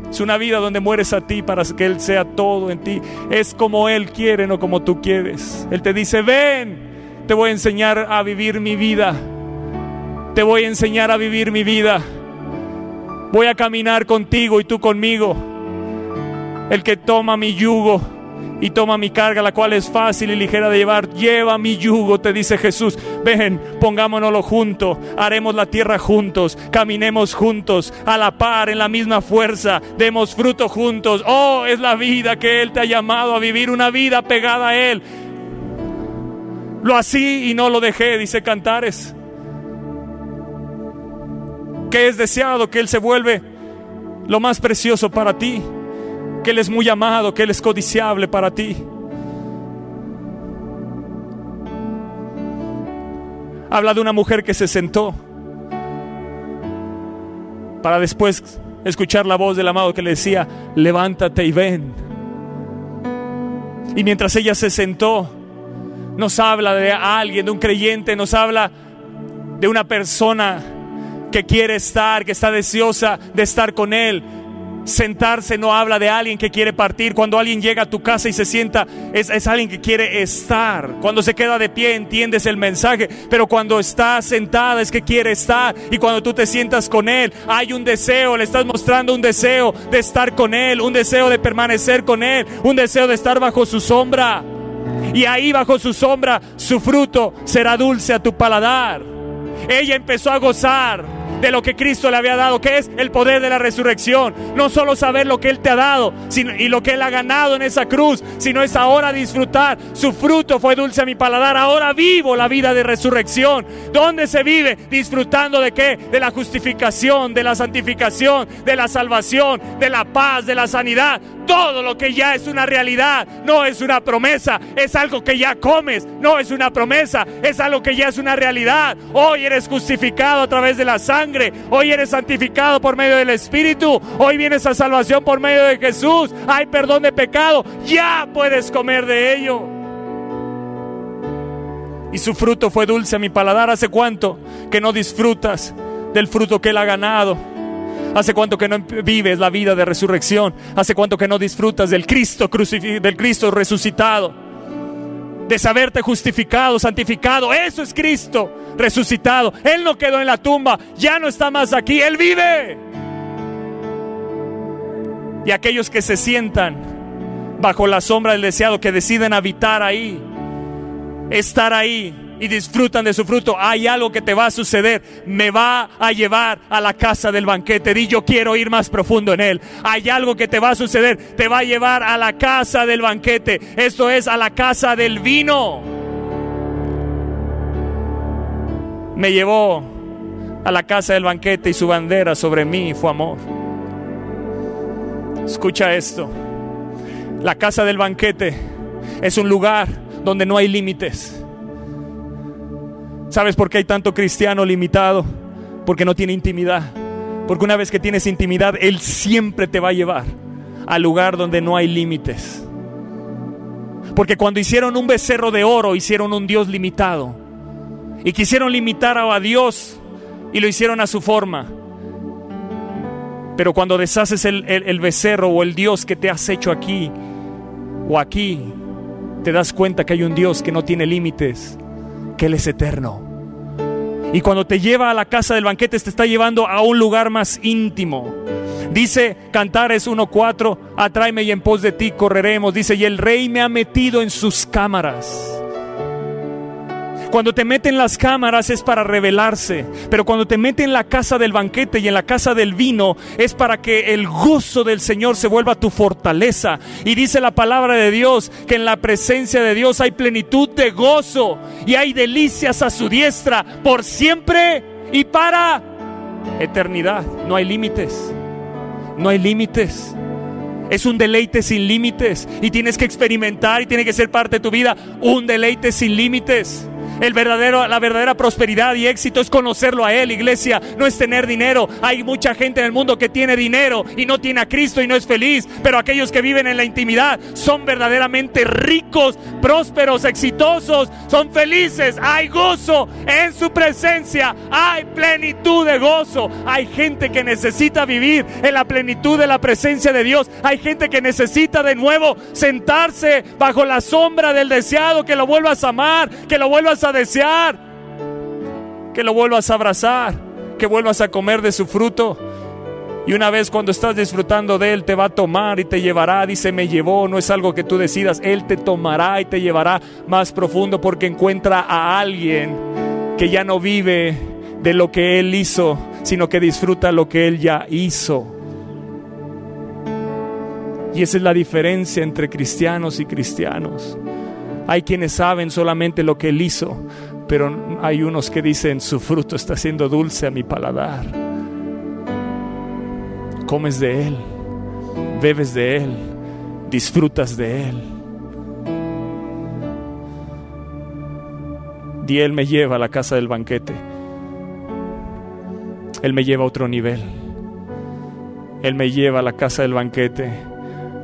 S2: Es una vida donde mueres a ti para que Él sea todo en ti. Es como Él quiere, no como tú quieres. Él te dice, ven, te voy a enseñar a vivir mi vida. Te voy a enseñar a vivir mi vida. Voy a caminar contigo y tú conmigo. El que toma mi yugo y toma mi carga, la cual es fácil y ligera de llevar. Lleva mi yugo, te dice Jesús. Ven, pongámonoslo juntos, haremos la tierra juntos, caminemos juntos, a la par, en la misma fuerza, demos fruto juntos. Oh, es la vida que Él te ha llamado a vivir, una vida pegada a Él. Lo así y no lo dejé, dice Cantares. Que es deseado que Él se vuelve lo más precioso para ti que Él es muy amado, que Él es codiciable para ti. Habla de una mujer que se sentó para después escuchar la voz del amado que le decía, levántate y ven. Y mientras ella se sentó, nos habla de alguien, de un creyente, nos habla de una persona que quiere estar, que está deseosa de estar con Él, Sentarse no habla de alguien que quiere partir. Cuando alguien llega a tu casa y se sienta, es, alguien que quiere estar. Cuando se queda de pie, entiendes el mensaje. Pero cuando está sentada es que quiere estar. Y cuando tú te sientas con Él, hay un deseo. Le estás mostrando un deseo de estar con Él. Un deseo de permanecer con Él. Un deseo de estar bajo su sombra. Y ahí bajo su sombra, su fruto será dulce a tu paladar. Ella empezó a gozar de lo que Cristo le había dado, que es el poder de la resurrección. No solo saber lo que Él te ha dado sino, y lo que Él ha ganado en esa cruz, sino es ahora disfrutar. Su fruto fue dulce a mi paladar. Ahora vivo la vida de resurrección. ¿Dónde se vive? Disfrutando de qué? De la justificación, de la santificación, de la salvación, de la paz, de la sanidad. Todo lo que ya es una realidad, no es una promesa, es algo que ya comes, no es una promesa, es algo que ya es una realidad. Hoy eres justificado a través de la sangre, hoy eres santificado por medio del Espíritu, hoy vienes a salvación por medio de Jesús, hay perdón de pecado, ya puedes comer de ello. Y su fruto fue dulce a mi paladar. ¿Hace cuánto que no disfrutas del fruto que Él ha ganado? ¿Hace cuánto que no vives la vida de resurrección? ¿Hace cuánto que no disfrutas del Cristo del Cristo resucitado? De saberte justificado, santificado. Eso es Cristo resucitado. Él no quedó en la tumba, ya no está más aquí, Él vive. Y aquellos que se sientan bajo la sombra del deseado, que deciden habitar ahí, estar ahí, y disfrutan de su fruto, hay algo que te va a suceder. Me va a llevar a la casa del banquete. Di yo quiero ir más profundo en él. Hay algo que te va a suceder. Te va a llevar a la casa del banquete. Esto es a la casa del vino. Me llevó a la casa del banquete y su bandera sobre mí fue amor. Escucha esto. La casa del banquete es un lugar donde no hay límites. ¿Sabes por qué hay tanto cristiano limitado? Porque no tiene intimidad. Porque una vez que tienes intimidad, Él siempre te va a llevar al lugar donde no hay límites. Porque cuando hicieron un becerro de oro, hicieron un Dios limitado. Y quisieron limitar a Dios y lo hicieron a su forma. Pero cuando deshaces el, el, becerro o el Dios que te has hecho aquí o aquí, te das cuenta que hay un Dios que no tiene límites, que Él es eterno. Y cuando te lleva a la casa del banquete, te está llevando a un lugar más íntimo. Dice Cantares 1.4, atráeme y en pos de ti correremos. Dice, y el rey me ha metido en sus cámaras. Cuando te mete en las cámaras es para revelarse, pero cuando te mete en la casa del banquete y en la casa del vino es para que el gozo del Señor se vuelva tu fortaleza. Y dice la palabra de Dios que en la presencia de Dios hay plenitud de gozo y hay delicias a su diestra por siempre y para eternidad. No hay límites. No hay límites. Es un deleite sin límites y tienes que experimentar y tiene que ser parte de tu vida un deleite sin límites. El verdadero, la verdadera prosperidad y éxito es conocerlo a Él, iglesia. No es tener dinero. Hay mucha gente en el mundo que tiene dinero y no tiene a Cristo y no es feliz. Pero aquellos que viven en la intimidad son verdaderamente ricos, prósperos, exitosos, son felices. Hay gozo en su presencia. Hay plenitud de gozo. Hay gente que necesita vivir en la plenitud de la presencia de Dios. Hay gente que necesita de nuevo sentarse bajo la sombra del deseado, que lo vuelvas a amar, que lo vuelvas a desear. que lo vuelvas a abrazar, que vuelvas a comer de su fruto. Y una vez cuando estás disfrutando de Él, te va a tomar y te llevará. Dice, me llevó, no es algo que tú decidas. Él te tomará y te llevará más profundo porque encuentra a alguien que ya no vive de lo que Él hizo, sino que disfruta lo que Él ya hizo. Y esa es la diferencia entre cristianos y cristianos. Hay quienes saben solamente lo que Él hizo, pero hay unos que dicen, su fruto está siendo dulce a mi paladar. Comes de Él, bebes de Él, disfrutas de Él. Y Él me lleva a la casa del banquete. Él me lleva a otro nivel. Él me lleva a la casa del banquete.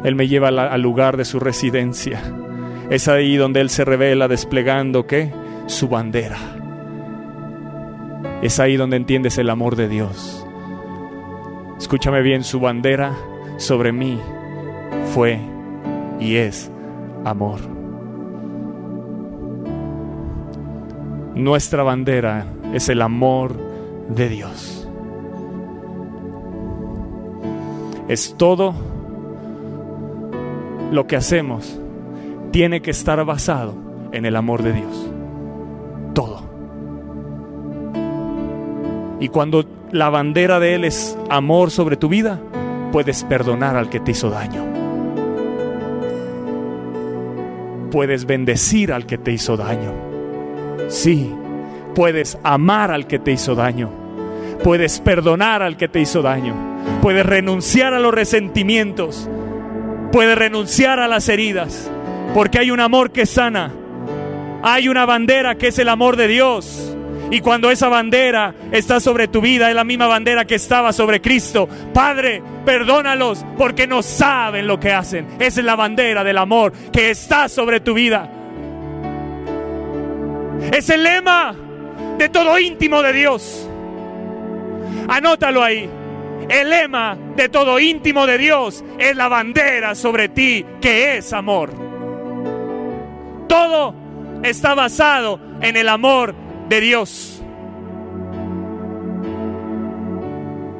S2: Él me lleva al lugar de su residencia. Es ahí donde Él se revela desplegando qué? Su bandera. Es ahí donde entiendes el amor de Dios. Escúchame bien, su bandera sobre mí fue y es amor. Nuestra bandera es el amor de Dios. Es todo lo que hacemos tiene que estar basado en el amor de Dios. Todo. Y cuando la bandera de Él es amor sobre tu vida, puedes perdonar al que te hizo daño. Puedes bendecir al que te hizo daño. Sí, puedes amar al que te hizo daño. Puedes perdonar al que te hizo daño. Puedes renunciar a los resentimientos. Puedes renunciar a las heridas porque hay un amor que sana. Hay una bandera que es el amor de Dios. Y cuando esa bandera está sobre tu vida, es la misma bandera que estaba sobre Cristo. Padre, perdónalos porque no saben lo que hacen. Esa es la bandera del amor que está sobre tu vida. Es el lema de todo íntimo de Dios. Anótalo ahí. El lema de todo íntimo de Dios es la bandera sobre ti que es amor. Todo está basado en el amor de Dios.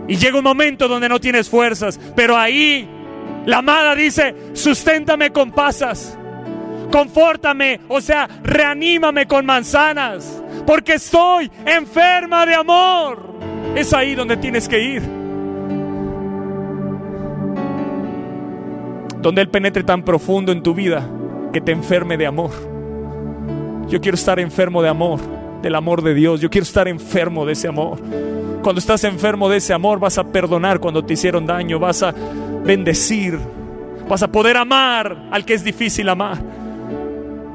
S2: Y llega un momento donde no tienes fuerzas, pero ahí la amada dice, susténtame con pasas, confórtame, o sea, reanímame con manzanas, porque estoy enferma de amor. Es ahí donde tienes que ir. Donde Él penetre tan profundo en tu vida que te enferme de amor. Yo quiero estar enfermo de amor, del amor de Dios. Yo quiero estar enfermo de ese amor. Cuando estás enfermo de ese amor, vas a perdonar cuando te hicieron daño, vas a bendecir, vas a poder amar al que es difícil amar.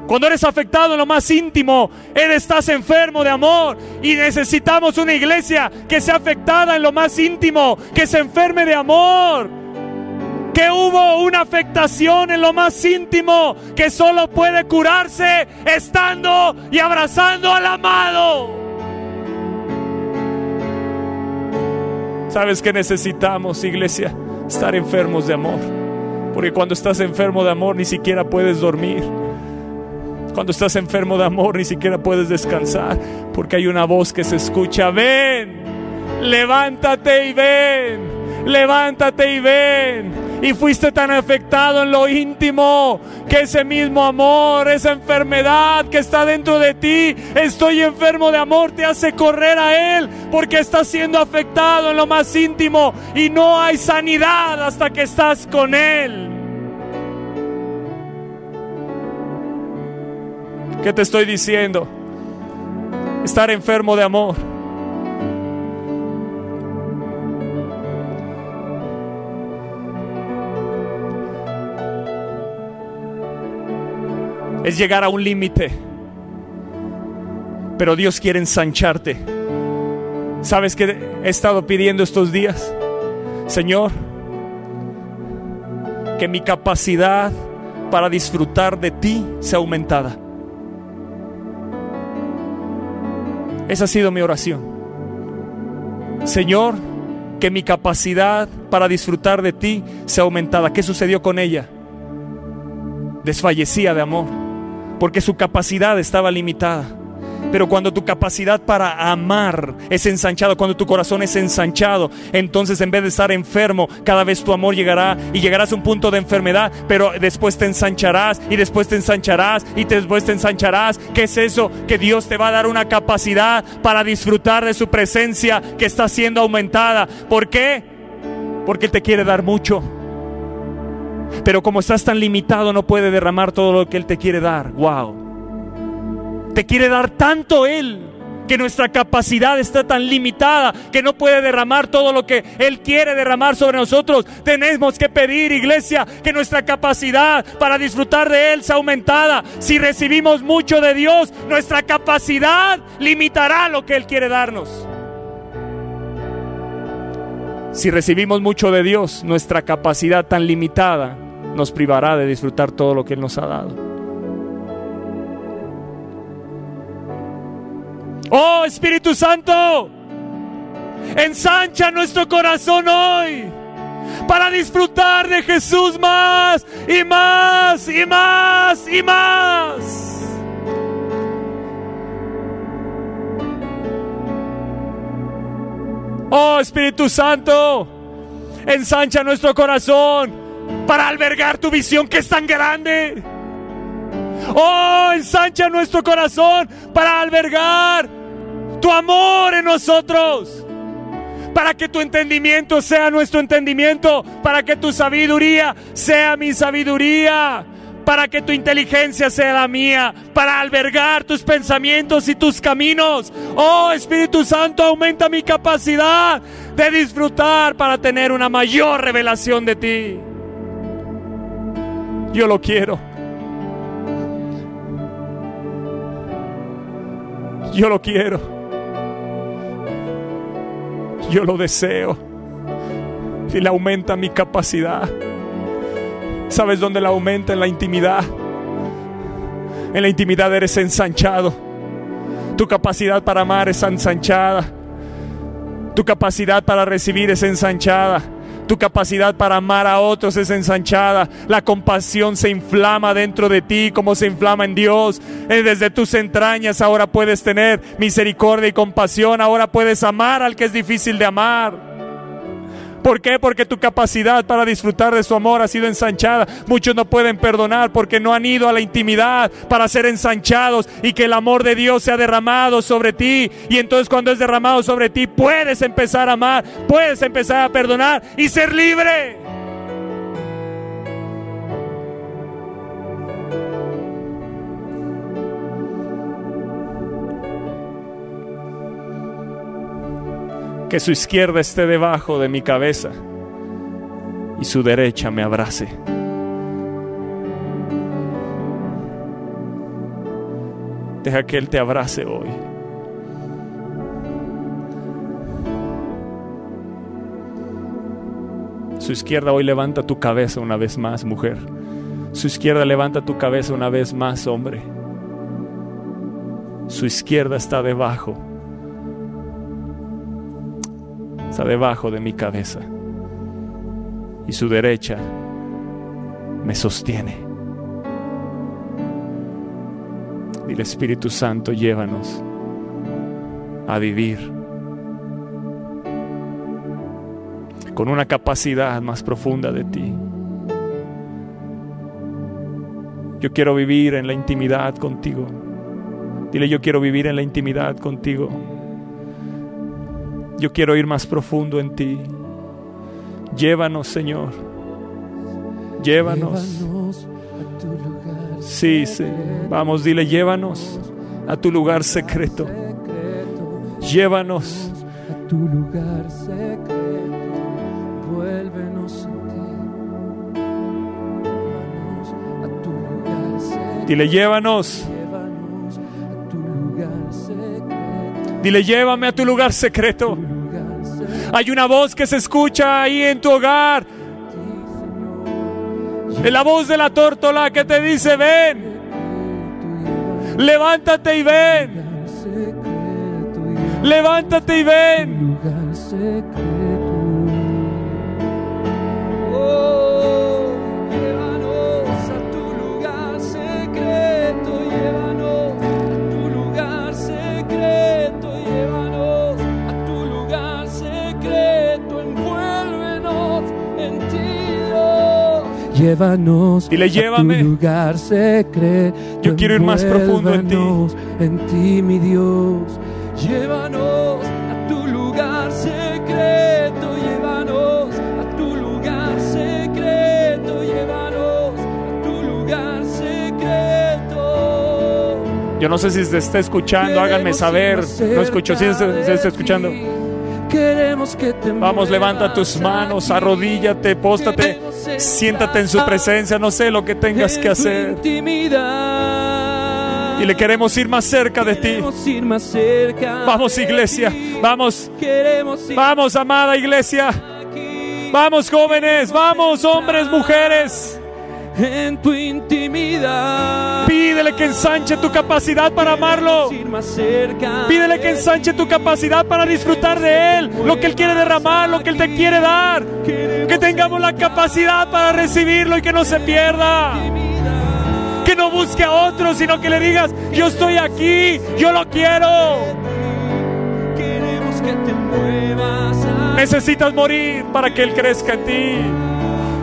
S2: Cuando eres afectado en lo más íntimo, eres, estás enfermo de amor y necesitamos una iglesia que sea afectada en lo más íntimo, que se enferme de amor que hubo una afectación en lo más íntimo que solo puede curarse estando y abrazando al amado. ¿Sabes que necesitamos, iglesia? Estar enfermos de amor. Porque cuando estás enfermo de amor ni siquiera puedes dormir. Cuando estás enfermo de amor ni siquiera puedes descansar. Porque hay una voz que se escucha, ven, levántate y ven, levántate y ven y fuiste tan afectado en lo íntimo que ese mismo amor, esa enfermedad que está dentro de ti, estoy enfermo de amor, te hace correr a Él porque estás siendo afectado en lo más íntimo y no hay sanidad hasta que estás con Él. ¿Qué te estoy diciendo? Estar enfermo de amor es llegar a un límite. Pero Dios quiere ensancharte. ¿Sabes qué he estado pidiendo estos días? Señor, que mi capacidad para disfrutar de ti sea aumentada. Esa ha sido mi oración. Señor, que mi capacidad para disfrutar de ti sea aumentada. ¿Qué sucedió con ella? Desfallecía de amor porque su capacidad estaba limitada. Pero cuando tu capacidad para amar es ensanchado, cuando tu corazón es ensanchado, entonces en vez de estar enfermo, cada vez tu amor llegará y llegarás a un punto de enfermedad, pero después te ensancharás y después te ensancharás y después te ensancharás. ¿Qué es eso? Que Dios te va a dar una capacidad para disfrutar de su presencia que está siendo aumentada. ¿Por qué? Porque Él te quiere dar mucho. Pero como estás tan limitado, no puede derramar todo lo que Él te quiere dar. ¡Wow! Te quiere dar tanto Él que nuestra capacidad está tan limitada que no puede derramar todo lo que Él quiere derramar sobre nosotros. Tenemos que pedir, iglesia, que nuestra capacidad para disfrutar de Él sea aumentada. Si recibimos mucho de Dios, nuestra capacidad limitará lo que Él quiere darnos. Si recibimos mucho de Dios, nuestra capacidad tan limitada nos privará de disfrutar todo lo que Él nos ha dado. Oh Espíritu Santo, ensancha nuestro corazón hoy para disfrutar de Jesús más y más y más y más. Oh Espíritu Santo, ensancha nuestro corazón para albergar tu visión que es tan grande. Oh, ensancha nuestro corazón para albergar tu amor en nosotros. Para que tu entendimiento sea nuestro entendimiento. Para que tu sabiduría sea mi sabiduría. Para que tu inteligencia sea la mía. Para albergar tus pensamientos y tus caminos. Oh Espíritu Santo, aumenta mi capacidad de disfrutar para tener una mayor revelación de ti. Yo lo quiero. Yo lo quiero. Yo lo deseo. Y le aumenta mi capacidad. ¿Sabes dónde la aumenta? En la intimidad. En la intimidad eres ensanchado. Tu capacidad para amar es ensanchada. Tu capacidad para recibir es ensanchada. Tu capacidad para amar a otros es ensanchada. La compasión se inflama dentro de ti como se inflama en Dios. Eh, desde tus entrañas ahora puedes tener misericordia y compasión. Ahora puedes amar al que es difícil de amar. ¿Por qué? Porque tu capacidad para disfrutar de su amor ha sido ensanchada. Muchos no pueden perdonar porque no han ido a la intimidad para ser ensanchados y que el amor de Dios sea derramado sobre ti. Y entonces cuando es derramado sobre ti puedes empezar a amar, puedes empezar a perdonar y ser libre. Que su izquierda esté debajo de mi cabeza y su derecha me abrace. Deja que Él te abrace hoy. Su izquierda hoy levanta tu cabeza una vez más, mujer. Su izquierda levanta tu cabeza una vez más, hombre. Su izquierda está debajo está debajo de mi cabeza y su derecha me sostiene. Dile Espíritu Santo, llévanos a vivir con una capacidad más profunda de ti. Yo quiero vivir en la intimidad contigo. Dile, yo quiero vivir en la intimidad contigo. Yo quiero ir más profundo en ti. Llévanos, Señor. Llévanos. Sí, sí. Vamos, dile, llévanos a tu lugar secreto. Llévanos a tu lugar secreto. Vuélvenos a tu lugar secreto. Dile, llévanos. Dile, llévame a tu lugar secreto. Hay una voz que se escucha ahí en tu hogar. Es la voz de la tórtola que te dice, ven. Levántate y ven. Levántate y ven.
S3: Llévanos
S2: Dile,
S3: a
S2: llévame.
S3: tu lugar secreto.
S2: Yo quiero ir más profundo en ti.
S3: En ti, mi Dios. Llévanos a tu lugar secreto. Llévanos a tu lugar secreto. Llévanos a tu lugar secreto.
S2: Yo no sé si se está escuchando, háganme saber. No escucho, si se, se está escuchando.
S3: Queremos que te
S2: Vamos, levanta tus manos, arrodíllate, póstate, siéntate en su presencia, no sé lo que tengas que hacer. Y le queremos ir más cerca de ti. Vamos, iglesia, vamos, vamos, amada iglesia. Vamos, jóvenes, vamos, hombres, mujeres.
S3: En tu intimidad.
S2: Pídele que ensanche tu capacidad para amarlo. Pídele que ensanche tu capacidad para disfrutar de Él, lo que Él quiere derramar, lo que Él te quiere dar. Que tengamos la capacidad para recibirlo y que no se pierda. Que no busque a otro, sino que le digas, yo estoy aquí, yo lo quiero.
S3: Queremos que te muevas. a-
S2: Necesitas morir para que Él crezca en ti.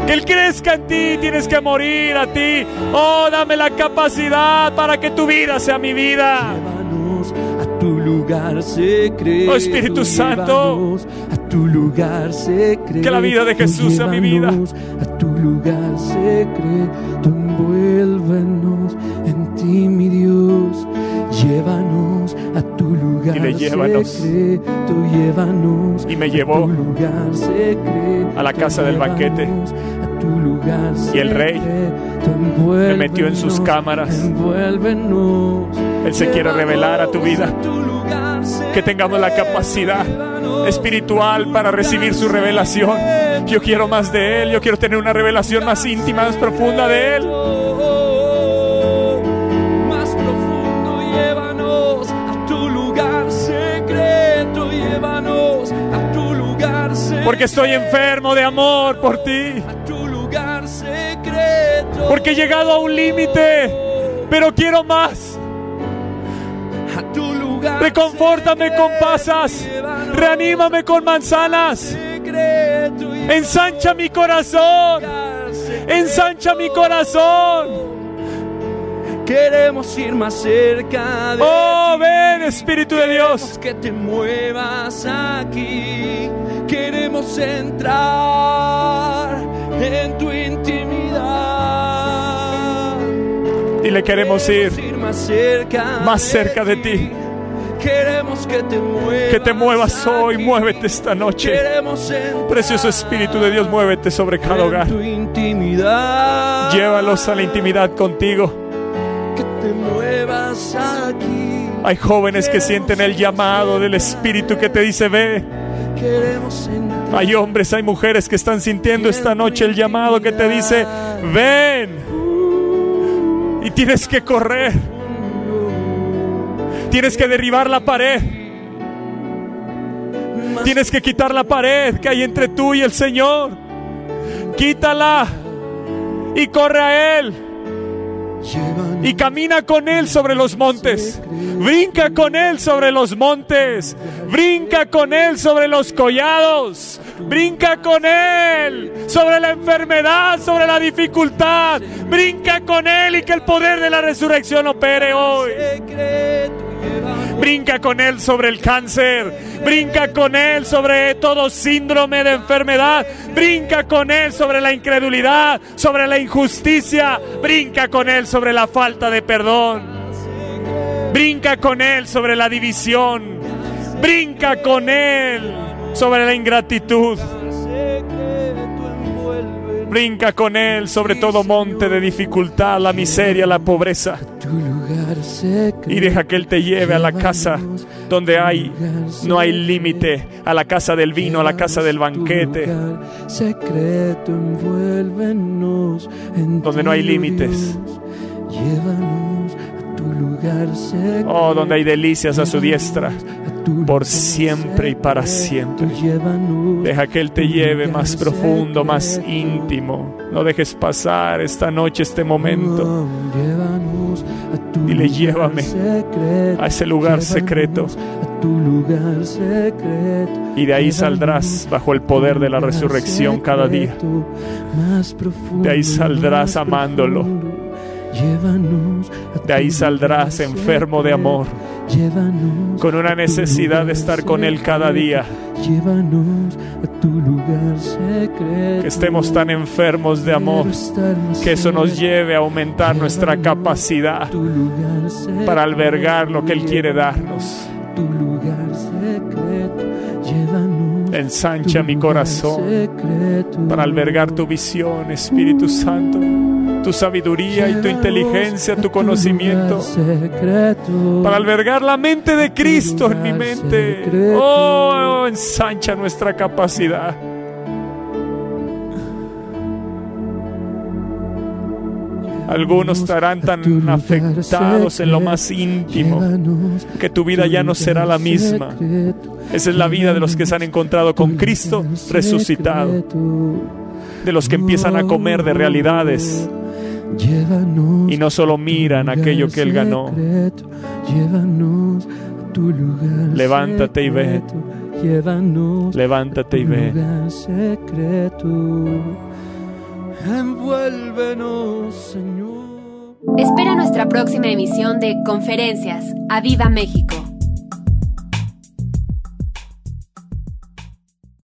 S2: Que Él crezca en ti, tienes que morir a ti. Oh, dame la capacidad para que tu vida sea mi vida.
S3: Llévanos a tu lugar secreto.
S2: Oh, Espíritu Santo.
S3: Llévanos a tu lugar secreto.
S2: Que la vida de Jesús sea mi vida.
S3: A tu lugar secreto. Envuélvenos en ti, mi Dios. Llévanos a tu lugar
S2: Llévanos.
S3: secreto. Llévanos
S2: Y me llevó a la casa del banquete. Y el rey me metió en sus cámaras. Él se quiere revelar a tu vida. Que tengamos la capacidad espiritual para recibir su revelación. Yo quiero más de Él, yo quiero tener una revelación más íntima, más profunda de Él. Porque estoy enfermo de amor por ti. Porque he llegado a un límite, pero quiero más. Reconfórtame con pasas. Reanímame con manzanas. Ensancha mi corazón. Ensancha mi corazón.
S3: Queremos ir más cerca de
S2: Oh, ven, Espíritu de Dios.
S3: Que te muevas aquí. Queremos entrar en tu intimidad.
S2: Dile, queremos ir
S3: más cerca,
S2: más cerca de ti.
S3: Queremos que te muevas.
S2: Que te muevas hoy,
S3: aquí.
S2: muévete esta noche. Precioso Espíritu de Dios, muévete sobre cada hogar.
S3: tu intimidad.
S2: Llévalos a la intimidad contigo.
S3: Que te muevas aquí.
S2: Hay jóvenes que sienten el llamado del Espíritu que te dice, ve. Hay hombres, hay mujeres que están sintiendo esta noche el llamado que te dice, ven. Y tienes que correr. Tienes que derribar la pared. Tienes que quitar la pared que hay entre tú y el Señor. Quítala y corre a Él. Y camina con Él sobre los montes. Brinca con Él sobre los montes. Brinca con Él sobre los collados. Brinca con Él sobre la enfermedad, sobre la dificultad. Brinca con Él y que el poder de la resurrección opere hoy. Brinca con Él sobre el cáncer. Brinca con Él sobre todo síndrome de enfermedad. Brinca con Él sobre la incredulidad, sobre la injusticia. Brinca con Él sobre la falta de perdón. Brinca con Él sobre la división. Brinca con Él sobre la ingratitud. Brinca con Él sobre todo monte de dificultad, la miseria, la pobreza. Y deja que Él te lleve a la casa donde hay, no hay límite, a la casa del vino, a la casa del banquete, Donde no hay
S3: oh
S2: límites. Oh, donde hay delicias a su diestra, por siempre y para siempre. Deja que Él te lleve más profundo, más íntimo. No dejes pasar esta noche, este momento, Dile, llévame a ese
S3: lugar secreto.
S2: Y de ahí saldrás bajo el poder de la resurrección cada día. De ahí saldrás amándolo. De ahí saldrás enfermo de amor, con una necesidad de estar con Él cada día. Que estemos tan enfermos de amor que eso nos lleve a aumentar nuestra capacidad para albergar lo que Él quiere darnos. Ensancha mi corazón para albergar tu visión, Espíritu Santo tu sabiduría y tu inteligencia, tu conocimiento, para albergar la mente de Cristo en mi mente. Oh, ensancha nuestra capacidad. Algunos estarán tan afectados en lo más íntimo que tu vida ya no será la misma. Esa es la vida de los que se han encontrado con Cristo resucitado, de los que empiezan a comer de realidades y no solo miran aquello que Él ganó. Levántate y ve. Levántate y ve.
S3: Envuélvenos, Señor.
S1: Espera nuestra próxima emisión de Conferencias. ¡A Viva México!